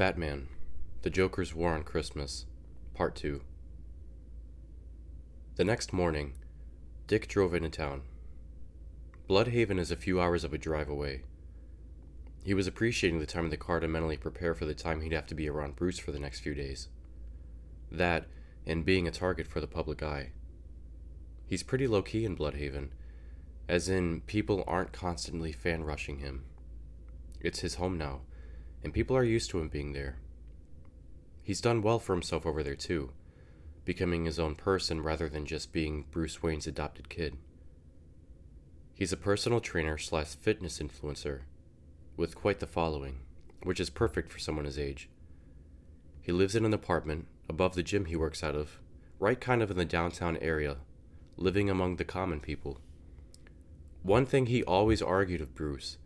Batman The Joker's War on Christmas, Part 2. The next morning, Dick drove into town. Blüdhaven is a few hours of a drive away. He was appreciating the time in the car to mentally prepare for the time he'd have to be around Bruce for the next few days. That, and being a target for the public eye. He's pretty low key in Blüdhaven, as in, people aren't constantly fan rushing him. It's his home now, and people are used to him being there. He's done well for himself over there, too, becoming his own person rather than just being Bruce Wayne's adopted kid. He's a personal trainer slash fitness influencer, with quite the following, which is perfect for someone his age. He lives in an apartment above the gym he works out of, right kind of in the downtown area, living among the common people. One thing he always argued of Bruce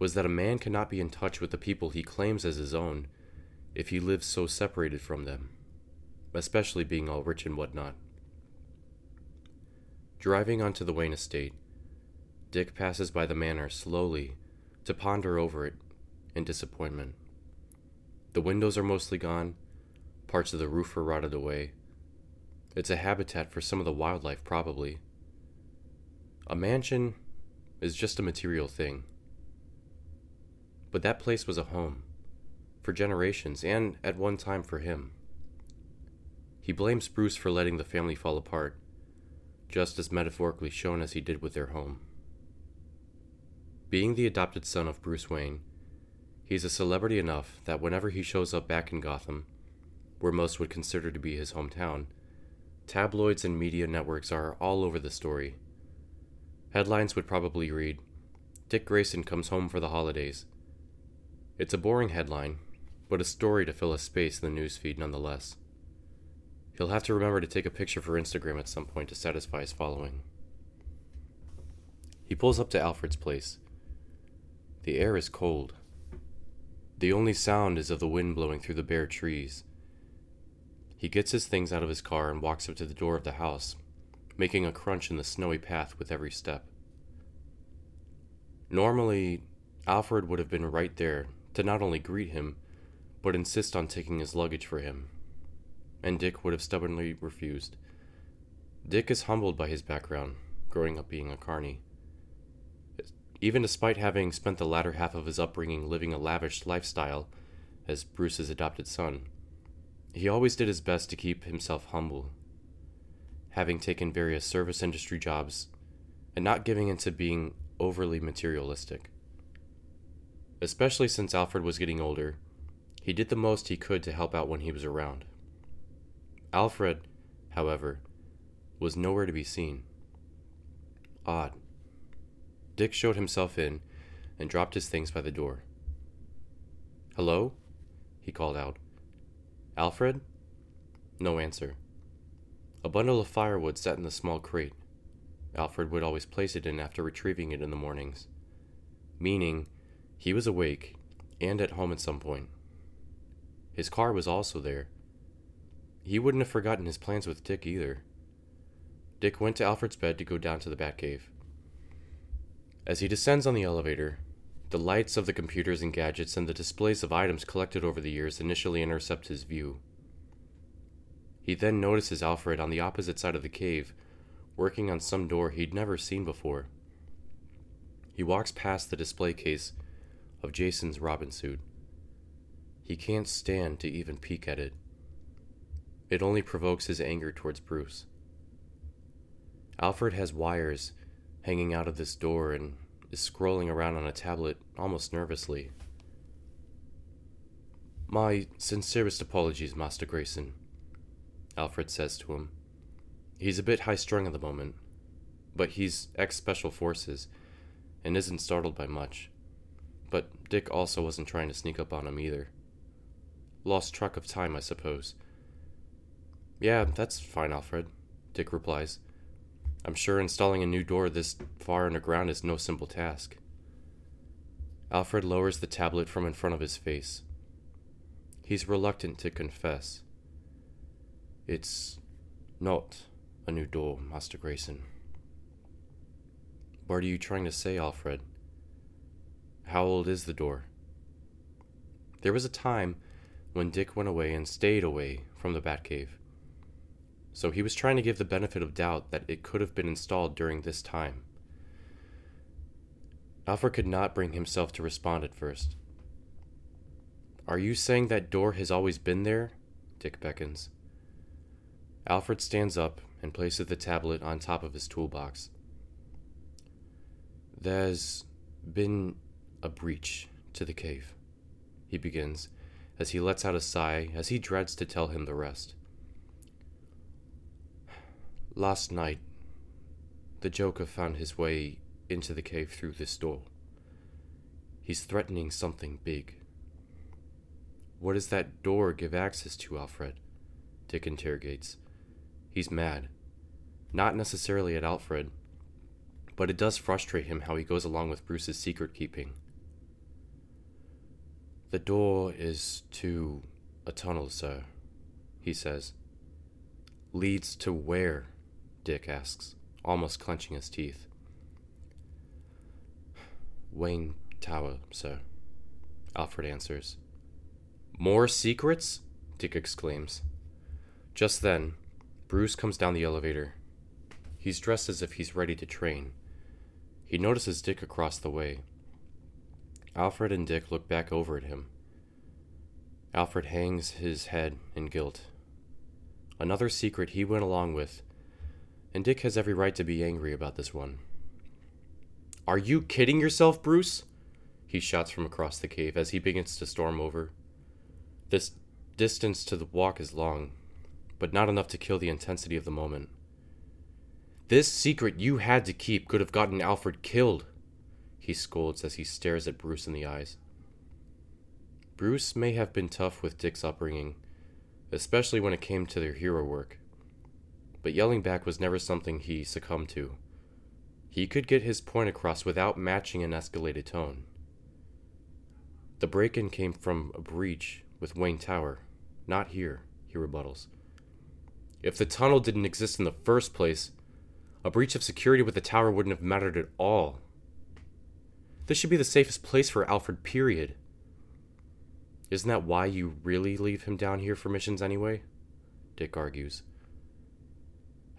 was that a man cannot be in touch with the people he claims as his own if he lives so separated from them, especially being all rich and whatnot. Driving onto the Wayne estate, Dick passes by the manor slowly to ponder over it in disappointment. The windows are mostly gone, parts of the roof are rotted away. It's a habitat for some of the wildlife, probably. A mansion is just a material thing. But that place was a home, for generations, and at one time for him. He blames Bruce for letting the family fall apart, just as metaphorically shown as he did with their home. Being the adopted son of Bruce Wayne, he's a celebrity enough that whenever he shows up back in Gotham, where most would consider to be his hometown, tabloids and media networks are all over the story. Headlines would probably read Dick Grayson comes home for the holidays, it's a boring headline, but a story to fill a space in the newsfeed nonetheless. He'll have to remember to take a picture for Instagram at some point to satisfy his following. He pulls up to Alfred's place. The air is cold. The only sound is of the wind blowing through the bare trees. He gets his things out of his car and walks up to the door of the house, making a crunch in the snowy path with every step. Normally, Alfred would have been right there to not only greet him, but insist on taking his luggage for him. And Dick would have stubbornly refused. Dick is humbled by his background, growing up being a carny. Even despite having spent the latter half of his upbringing living a lavish lifestyle as Bruce's adopted son, he always did his best to keep himself humble, having taken various service industry jobs and not giving into being overly materialistic. Especially since Alfred was getting older, he did the most he could to help out when he was around. Alfred, however, was nowhere to be seen. Odd. Dick showed himself in and dropped his things by the door. Hello? he called out. Alfred? No answer. A bundle of firewood sat in the small crate. Alfred would always place it in after retrieving it in the mornings, meaning he was awake and at home at some point. His car was also there. He wouldn't have forgotten his plans with Dick either. Dick went to Alfred's bed to go down to the Batcave. As he descends on the elevator, the lights of the computers and gadgets and the displays of items collected over the years initially intercept his view. He then notices Alfred on the opposite side of the cave, working on some door he'd never seen before. He walks past the display case of Jason's Robin suit. He can't stand to even peek at it. It only provokes his anger towards Bruce. Alfred has wires hanging out of this door and is scrolling around on a tablet almost nervously. My sincerest apologies, Master Grayson, Alfred says to him. He's a bit high strung at the moment, but he's ex Special Forces and isn't startled by much. Dick also wasn't trying to sneak up on him either. Lost track of time, I suppose. Yeah, that's fine, Alfred, Dick replies. I'm sure installing a new door this far underground is no simple task. Alfred lowers the tablet from in front of his face. He's reluctant to confess. It's not a new door, Master Grayson. What are you trying to say, Alfred? How old is the door? There was a time when Dick went away and stayed away from the Batcave. So he was trying to give the benefit of doubt that it could have been installed during this time. Alfred could not bring himself to respond at first. Are you saying that door has always been there? Dick beckons. Alfred stands up and places the tablet on top of his toolbox. There's been a breach to the cave, he begins, as he lets out a sigh as he dreads to tell him the rest. Last night, the Joker found his way into the cave through this door. He's threatening something big. What does that door give access to, Alfred? Dick interrogates. He's mad. Not necessarily at Alfred, but it does frustrate him how he goes along with Bruce's secret keeping. The door is to a tunnel, sir, he says. Leads to where? Dick asks, almost clenching his teeth. Wayne Tower, sir, Alfred answers. More secrets? Dick exclaims. Just then, Bruce comes down the elevator. He's dressed as if he's ready to train. He notices Dick across the way. Alfred and Dick look back over at him. Alfred hangs his head in guilt. Another secret he went along with, and Dick has every right to be angry about this one. Are you kidding yourself, Bruce? He shouts from across the cave as he begins to storm over. This distance to the walk is long, but not enough to kill the intensity of the moment. This secret you had to keep could have gotten Alfred killed he scolds as he stares at Bruce in the eyes. Bruce may have been tough with Dick's upbringing, especially when it came to their hero work, but yelling back was never something he succumbed to. He could get his point across without matching an escalated tone. The break in came from a breach with Wayne Tower, not here, he rebuttals. If the tunnel didn't exist in the first place, a breach of security with the tower wouldn't have mattered at all. This should be the safest place for Alfred, period. Isn't that why you really leave him down here for missions anyway? Dick argues.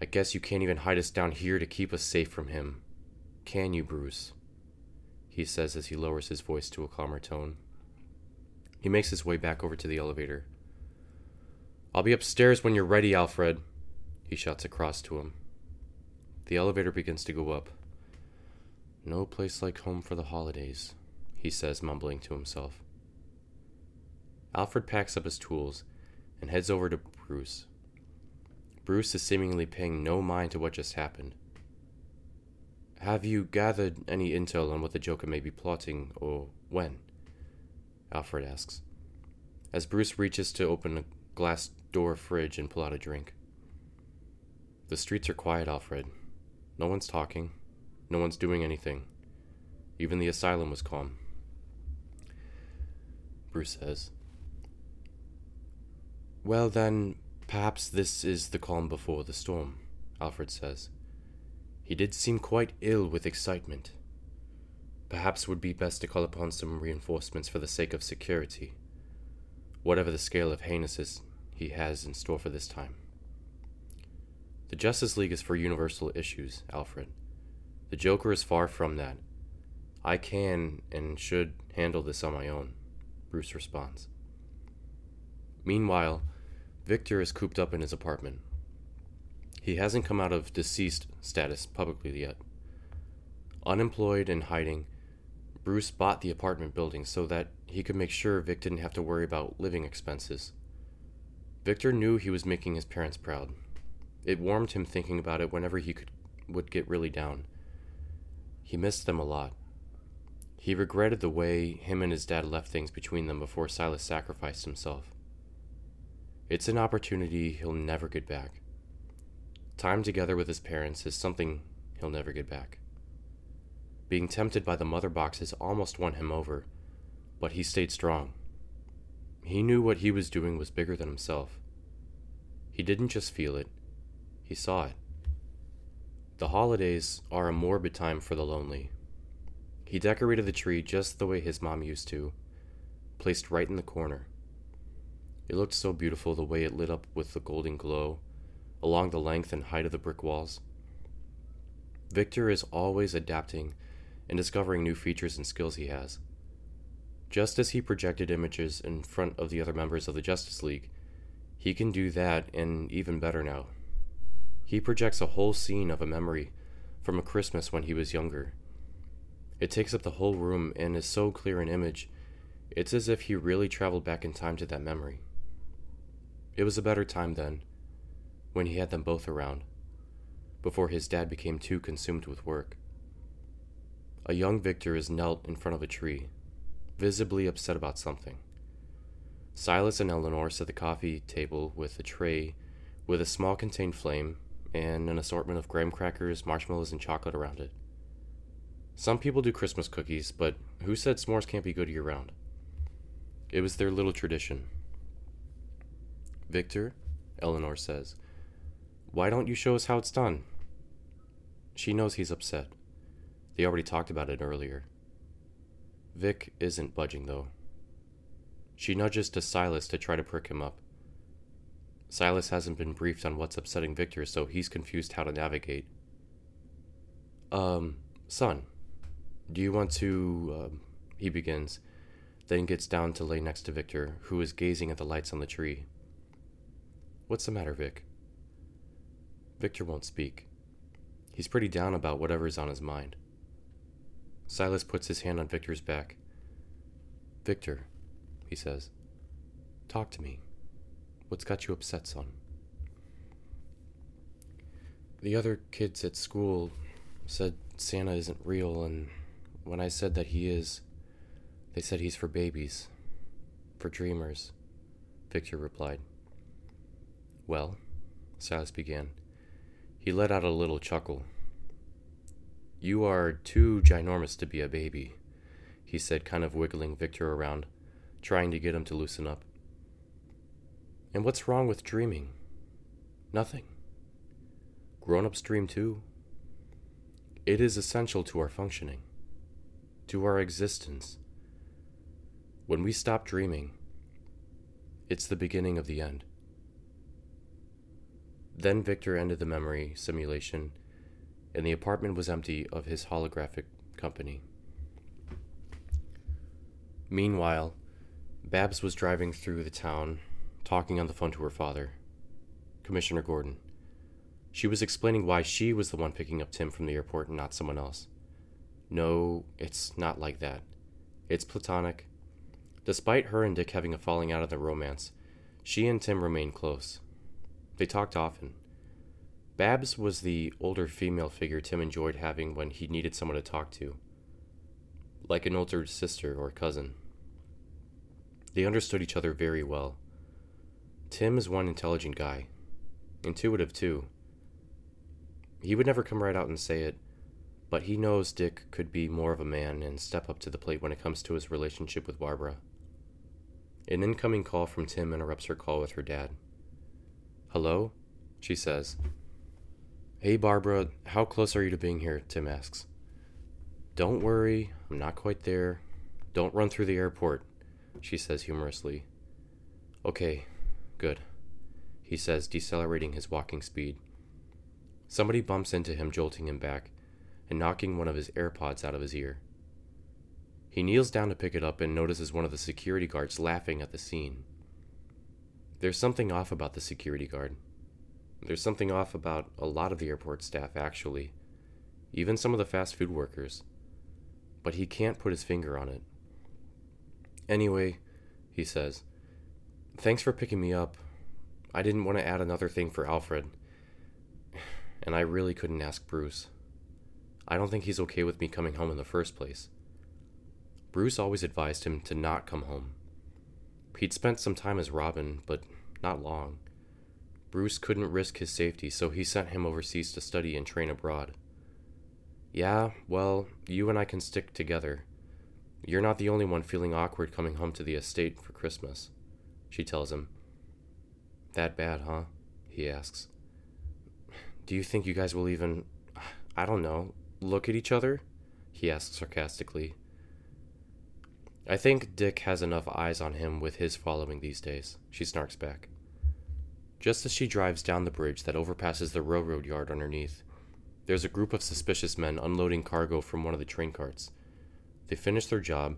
I guess you can't even hide us down here to keep us safe from him. Can you, Bruce? He says as he lowers his voice to a calmer tone. He makes his way back over to the elevator. I'll be upstairs when you're ready, Alfred, he shouts across to him. The elevator begins to go up. No place like home for the holidays, he says, mumbling to himself. Alfred packs up his tools and heads over to Bruce. Bruce is seemingly paying no mind to what just happened. Have you gathered any intel on what the Joker may be plotting, or when? Alfred asks, as Bruce reaches to open a glass door fridge and pull out a drink. The streets are quiet, Alfred. No one's talking. No one's doing anything. Even the asylum was calm. Bruce says. Well, then, perhaps this is the calm before the storm, Alfred says. He did seem quite ill with excitement. Perhaps it would be best to call upon some reinforcements for the sake of security, whatever the scale of heinousness he has in store for this time. The Justice League is for universal issues, Alfred. The Joker is far from that. I can and should handle this on my own, Bruce responds. Meanwhile, Victor is cooped up in his apartment. He hasn't come out of deceased status publicly yet. Unemployed and hiding, Bruce bought the apartment building so that he could make sure Vic didn't have to worry about living expenses. Victor knew he was making his parents proud. It warmed him thinking about it whenever he could would get really down. He missed them a lot. He regretted the way him and his dad left things between them before Silas sacrificed himself. It's an opportunity he'll never get back. Time together with his parents is something he'll never get back. Being tempted by the mother boxes almost won him over, but he stayed strong. He knew what he was doing was bigger than himself. He didn't just feel it, he saw it. The holidays are a morbid time for the lonely. He decorated the tree just the way his mom used to, placed right in the corner. It looked so beautiful the way it lit up with the golden glow along the length and height of the brick walls. Victor is always adapting and discovering new features and skills he has. Just as he projected images in front of the other members of the Justice League, he can do that and even better now. He projects a whole scene of a memory from a Christmas when he was younger. It takes up the whole room and is so clear an image, it's as if he really traveled back in time to that memory. It was a better time then, when he had them both around, before his dad became too consumed with work. A young Victor is knelt in front of a tree, visibly upset about something. Silas and Eleanor at the coffee table with a tray with a small contained flame and an assortment of graham crackers, marshmallows, and chocolate around it. Some people do Christmas cookies, but who said s'mores can't be good year round? It was their little tradition. Victor, Eleanor says, why don't you show us how it's done? She knows he's upset. They already talked about it earlier. Vic isn't budging, though. She nudges to Silas to try to prick him up. Silas hasn't been briefed on what's upsetting Victor, so he's confused how to navigate. Um, son, do you want to. Uh, he begins, then gets down to lay next to Victor, who is gazing at the lights on the tree. What's the matter, Vic? Victor won't speak. He's pretty down about whatever's on his mind. Silas puts his hand on Victor's back. Victor, he says, talk to me. What's got you upset, son? The other kids at school said Santa isn't real, and when I said that he is, they said he's for babies, for dreamers, Victor replied. Well, Silas began, he let out a little chuckle. You are too ginormous to be a baby, he said, kind of wiggling Victor around, trying to get him to loosen up. And what's wrong with dreaming? Nothing. Grown ups dream too. It is essential to our functioning, to our existence. When we stop dreaming, it's the beginning of the end. Then Victor ended the memory simulation, and the apartment was empty of his holographic company. Meanwhile, Babs was driving through the town, talking on the phone to her father, Commissioner Gordon. She was explaining why she was the one picking up Tim from the airport and not someone else. No, it's not like that. It's platonic. Despite her and Dick having a falling out of their romance, she and Tim remained close. They talked often. Babs was the older female figure Tim enjoyed having when he needed someone to talk to, like an older sister or cousin. They understood each other very well. Tim is one intelligent guy, intuitive too. He would never come right out and say it, but he knows Dick could be more of a man and step up to the plate when it comes to his relationship with Barbara. An incoming call from Tim interrupts her call with her dad. Hello? She says. Hey, Barbara, how close are you to being here? Tim asks. Don't worry, I'm not quite there. Don't run through the airport, she says humorously. Okay, good, he says, decelerating his walking speed. Somebody bumps into him, jolting him back and knocking one of his AirPods out of his ear. He kneels down to pick it up and notices one of the security guards laughing at the scene. There's something off about the security guard. There's something off about a lot of the airport staff, actually, even some of the fast food workers. But he can't put his finger on it. Anyway, he says, thanks for picking me up. I didn't want to add another thing for Alfred. And I really couldn't ask Bruce. I don't think he's okay with me coming home in the first place. Bruce always advised him to not come home. He'd spent some time as Robin, but not long. Bruce couldn't risk his safety, so he sent him overseas to study and train abroad. Yeah, well, you and I can stick together. You're not the only one feeling awkward coming home to the estate for Christmas, she tells him. That bad, huh? he asks. Do you think you guys will even, I don't know, look at each other? he asks sarcastically. I think Dick has enough eyes on him with his following these days, she snarks back. Just as she drives down the bridge that overpasses the railroad yard underneath, there's a group of suspicious men unloading cargo from one of the train carts. They finish their job,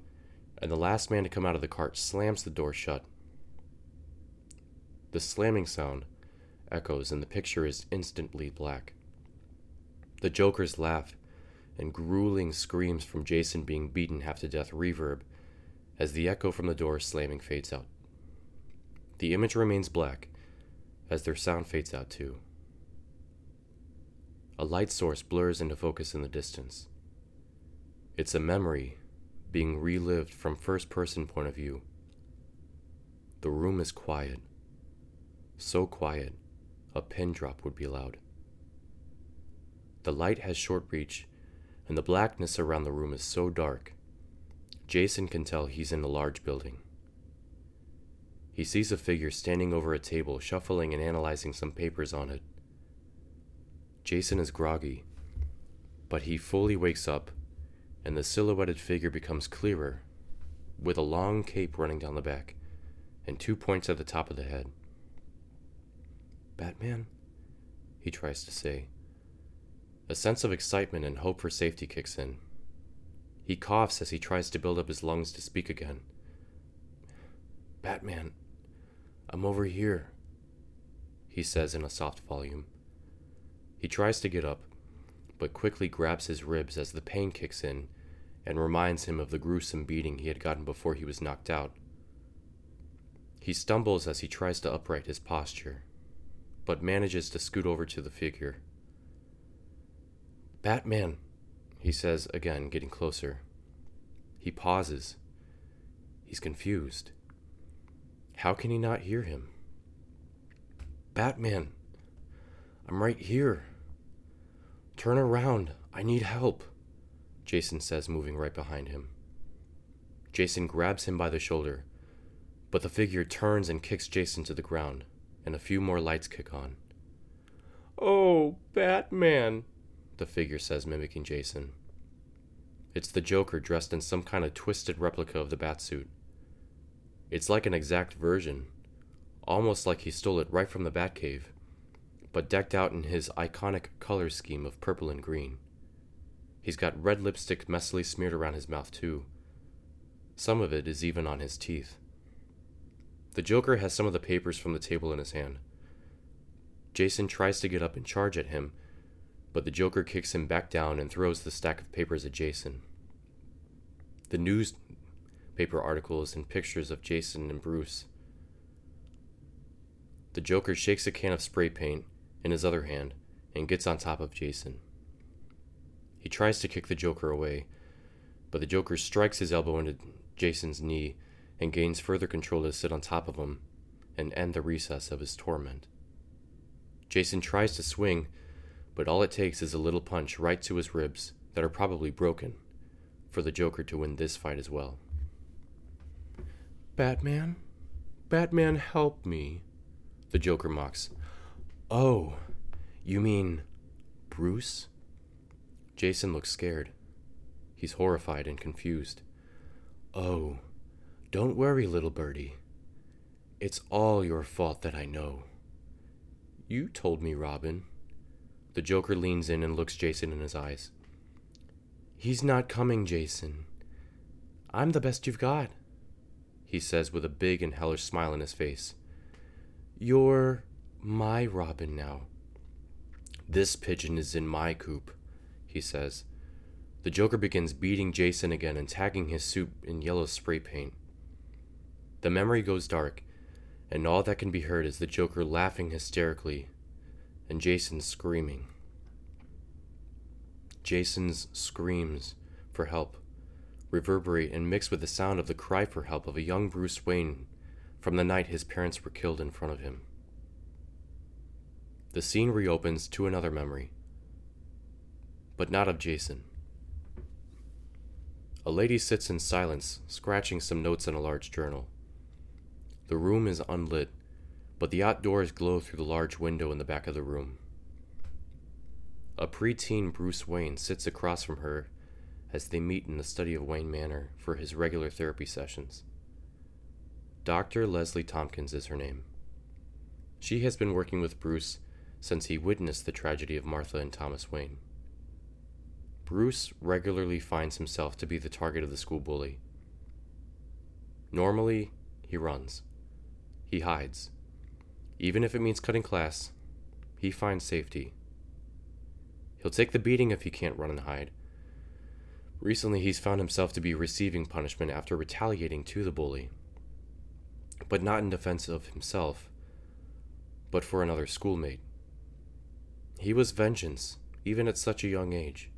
and the last man to come out of the cart slams the door shut. The slamming sound echoes, and the picture is instantly black. The Joker's laugh and grueling screams from Jason being beaten half to death reverb as the echo from the door slamming fades out. The image remains black as their sound fades out too. A light source blurs into focus in the distance. It's a memory being relived from first person point of view. The room is quiet. So quiet, a pin drop would be loud. The light has short reach, and the blackness around the room is so dark, Jason can tell he's in a large building. He sees a figure standing over a table, shuffling and analyzing some papers on it. Jason is groggy, but he fully wakes up, and the silhouetted figure becomes clearer, with a long cape running down the back and two points at the top of the head. Batman? He tries to say. A sense of excitement and hope for safety kicks in. He coughs as he tries to build up his lungs to speak again. Batman, I'm over here, he says in a soft volume. He tries to get up, but quickly grabs his ribs as the pain kicks in and reminds him of the gruesome beating he had gotten before he was knocked out. He stumbles as he tries to upright his posture, but manages to scoot over to the figure. Batman, he says again, getting closer. He pauses. He's confused. How can he not hear him? Batman, I'm right here. Turn around. I need help, Jason says, moving right behind him. Jason grabs him by the shoulder, but the figure turns and kicks Jason to the ground, and a few more lights kick on. Oh, Batman, the figure says, mimicking Jason. It's the Joker dressed in some kind of twisted replica of the Batsuit. It's like an exact version, almost like he stole it right from the Batcave but decked out in his iconic color scheme of purple and green. He's got red lipstick messily smeared around his mouth, too. Some of it is even on his teeth. The Joker has some of the papers from the table in his hand. Jason tries to get up and charge at him, but the Joker kicks him back down and throws the stack of papers at Jason. The newspaper articles and pictures of Jason and Bruce. The Joker shakes a can of spray paint in his other hand and gets on top of Jason. He tries to kick the Joker away, but the Joker strikes his elbow into Jason's knee and gains further control to sit on top of him and end the recess of his torment. Jason tries to swing, but all it takes is a little punch right to his ribs that are probably broken for the Joker to win this fight as well. Batman? Batman, help me, the Joker mocks. Oh, you mean Bruce? Jason looks scared. He's horrified and confused. Oh, don't worry, little birdie. It's all your fault that I know. You told me, Robin. The Joker leans in and looks Jason in his eyes. He's not coming, Jason. I'm the best you've got, he says with a big and hellish smile on his face. You're my Robin now. This pigeon is in my coop, he says. The Joker begins beating Jason again and tagging his suit in yellow spray paint. The memory goes dark, and all that can be heard is the Joker laughing hysterically and Jason screaming. Jason's screams for help reverberate and mix with the sound of the cry for help of a young Bruce Wayne from the night his parents were killed in front of him. The scene reopens to another memory, but not of Jason. A lady sits in silence, scratching some notes in a large journal. The room is unlit, but the outdoors glow through the large window in the back of the room. A preteen Bruce Wayne sits across from her as they meet in the study of Wayne Manor for his regular therapy sessions. Dr. Leslie Tompkins is her name. She has been working with Bruce since he witnessed the tragedy of Martha and Thomas Wayne. Bruce regularly finds himself to be the target of the school bully. Normally, he runs. He hides. Even if it means cutting class, he finds safety. He'll take the beating if he can't run and hide. Recently, he's found himself to be receiving punishment after retaliating to the bully, but not in defense of himself, but for another schoolmate. He was vengeance, even at such a young age.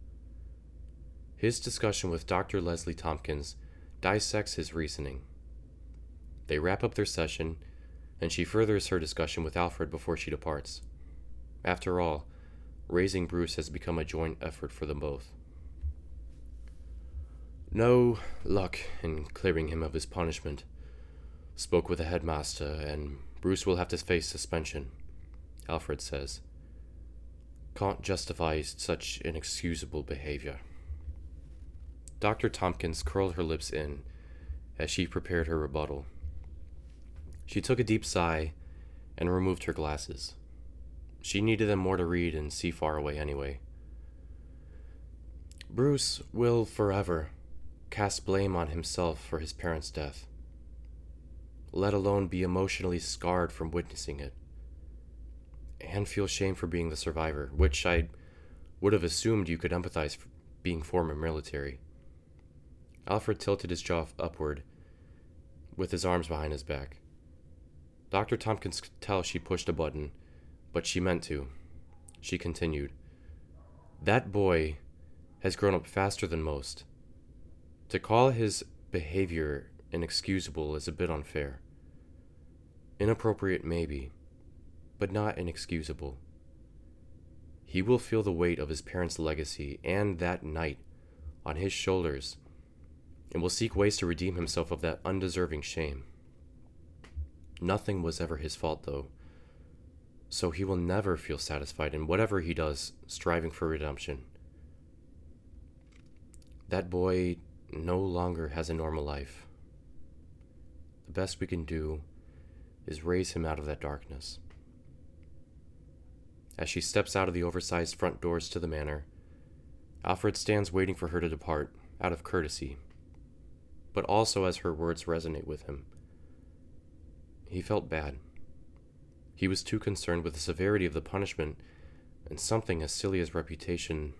His discussion with Dr. Leslie Tompkins dissects his reasoning. They wrap up their session, and she furthers her discussion with Alfred before she departs. After all, raising Bruce has become a joint effort for them both. No luck in clearing him of his punishment. Spoke with the headmaster, and Bruce will have to face suspension, Alfred says. Can't justify such inexcusable behavior. Dr. Tompkins curled her lips in as she prepared her rebuttal. She took a deep sigh and removed her glasses. She needed them more to read and see far away anyway. Bruce will forever cast blame on himself for his parents' death, let alone be emotionally scarred from witnessing it, and feel shame for being the survivor, which I would have assumed you could empathize for being former military. Alfred tilted his jaw upward with his arms behind his back. Dr. Tompkins could tell she pushed a button, but she meant to. She continued, That boy has grown up faster than most. To call his behavior inexcusable is a bit unfair. Inappropriate, maybe, but not inexcusable. He will feel the weight of his parents' legacy and that night on his shoulders and will seek ways to redeem himself of that undeserving shame. Nothing was ever his fault, though, so he will never feel satisfied in whatever he does, striving for redemption. That boy no longer has a normal life. The best we can do is raise him out of that darkness. As she steps out of the oversized front doors to the manor, Alfred stands waiting for her to depart, out of courtesy, but also as her words resonate with him. He felt bad. He was too concerned with the severity of the punishment and something as silly as reputation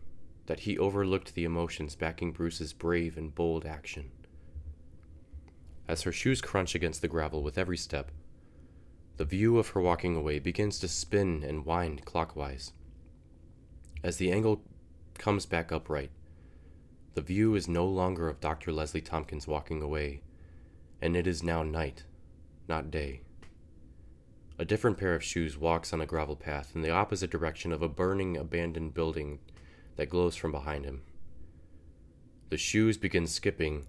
that he overlooked the emotions backing Bruce's brave and bold action. As her shoes crunch against the gravel with every step, the view of her walking away begins to spin and wind clockwise. As the angle comes back upright, the view is no longer of Dr. Leslie Tompkins walking away, and it is now night not day. A different pair of shoes walks on a gravel path in the opposite direction of a burning abandoned building that glows from behind him. The shoes begin skipping,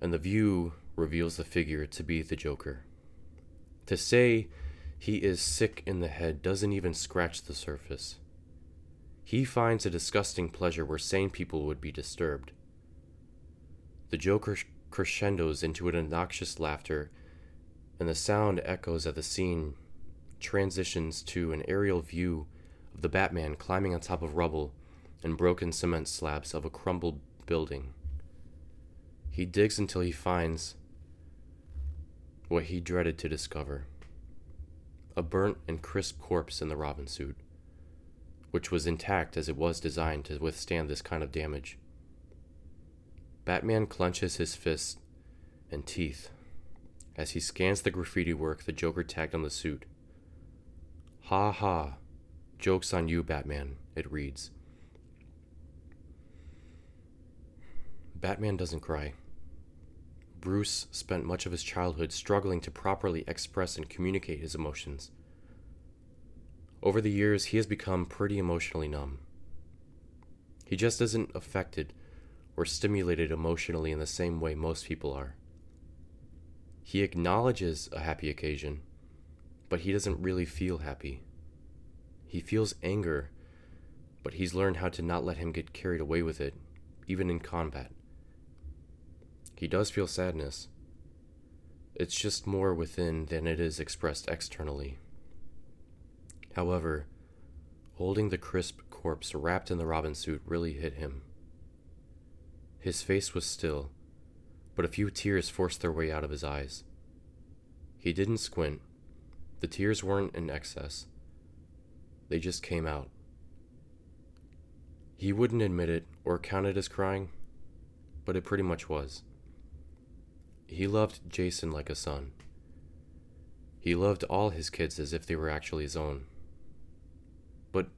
and the view reveals the figure to be the Joker. To say he is sick in the head doesn't even scratch the surface. He finds a disgusting pleasure where sane people would be disturbed. The Joker crescendos into an obnoxious laughter and the sound echoes at the scene transitions to an aerial view of the Batman climbing on top of rubble and broken cement slabs of a crumbled building. He digs until he finds what he dreaded to discover a burnt and crisp corpse in the Robin suit, which was intact as it was designed to withstand this kind of damage. Batman clenches his fists and teeth as he scans the graffiti work the Joker tagged on the suit. Ha ha. Joke's on you, Batman, it reads. Batman doesn't cry. Bruce spent much of his childhood struggling to properly express and communicate his emotions. Over the years, he has become pretty emotionally numb. He just isn't affected or stimulated emotionally in the same way most people are. He acknowledges a happy occasion, but he doesn't really feel happy. He feels anger, but he's learned how to not let him get carried away with it, even in combat. He does feel sadness. It's just more within than it is expressed externally. However, holding the crisp corpse wrapped in the robin suit really hit him. His face was still, but a few tears forced their way out of his eyes. He didn't squint. The tears weren't in excess, they just came out. He wouldn't admit it or count it as crying, but it pretty much was. He loved Jason like a son. He loved all his kids as if they were actually his own, but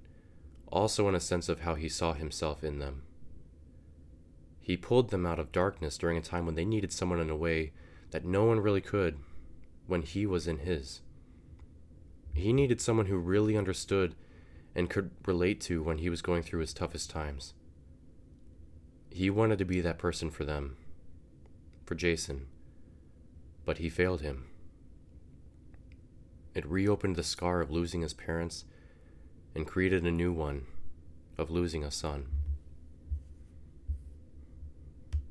also in a sense of how he saw himself in them. He pulled them out of darkness during a time when they needed someone in a way that no one really could when he was in his. He needed someone who really understood and could relate to when he was going through his toughest times. He wanted to be that person for them, for Jason, but he failed him. It reopened the scar of losing his parents and created a new one of losing a son.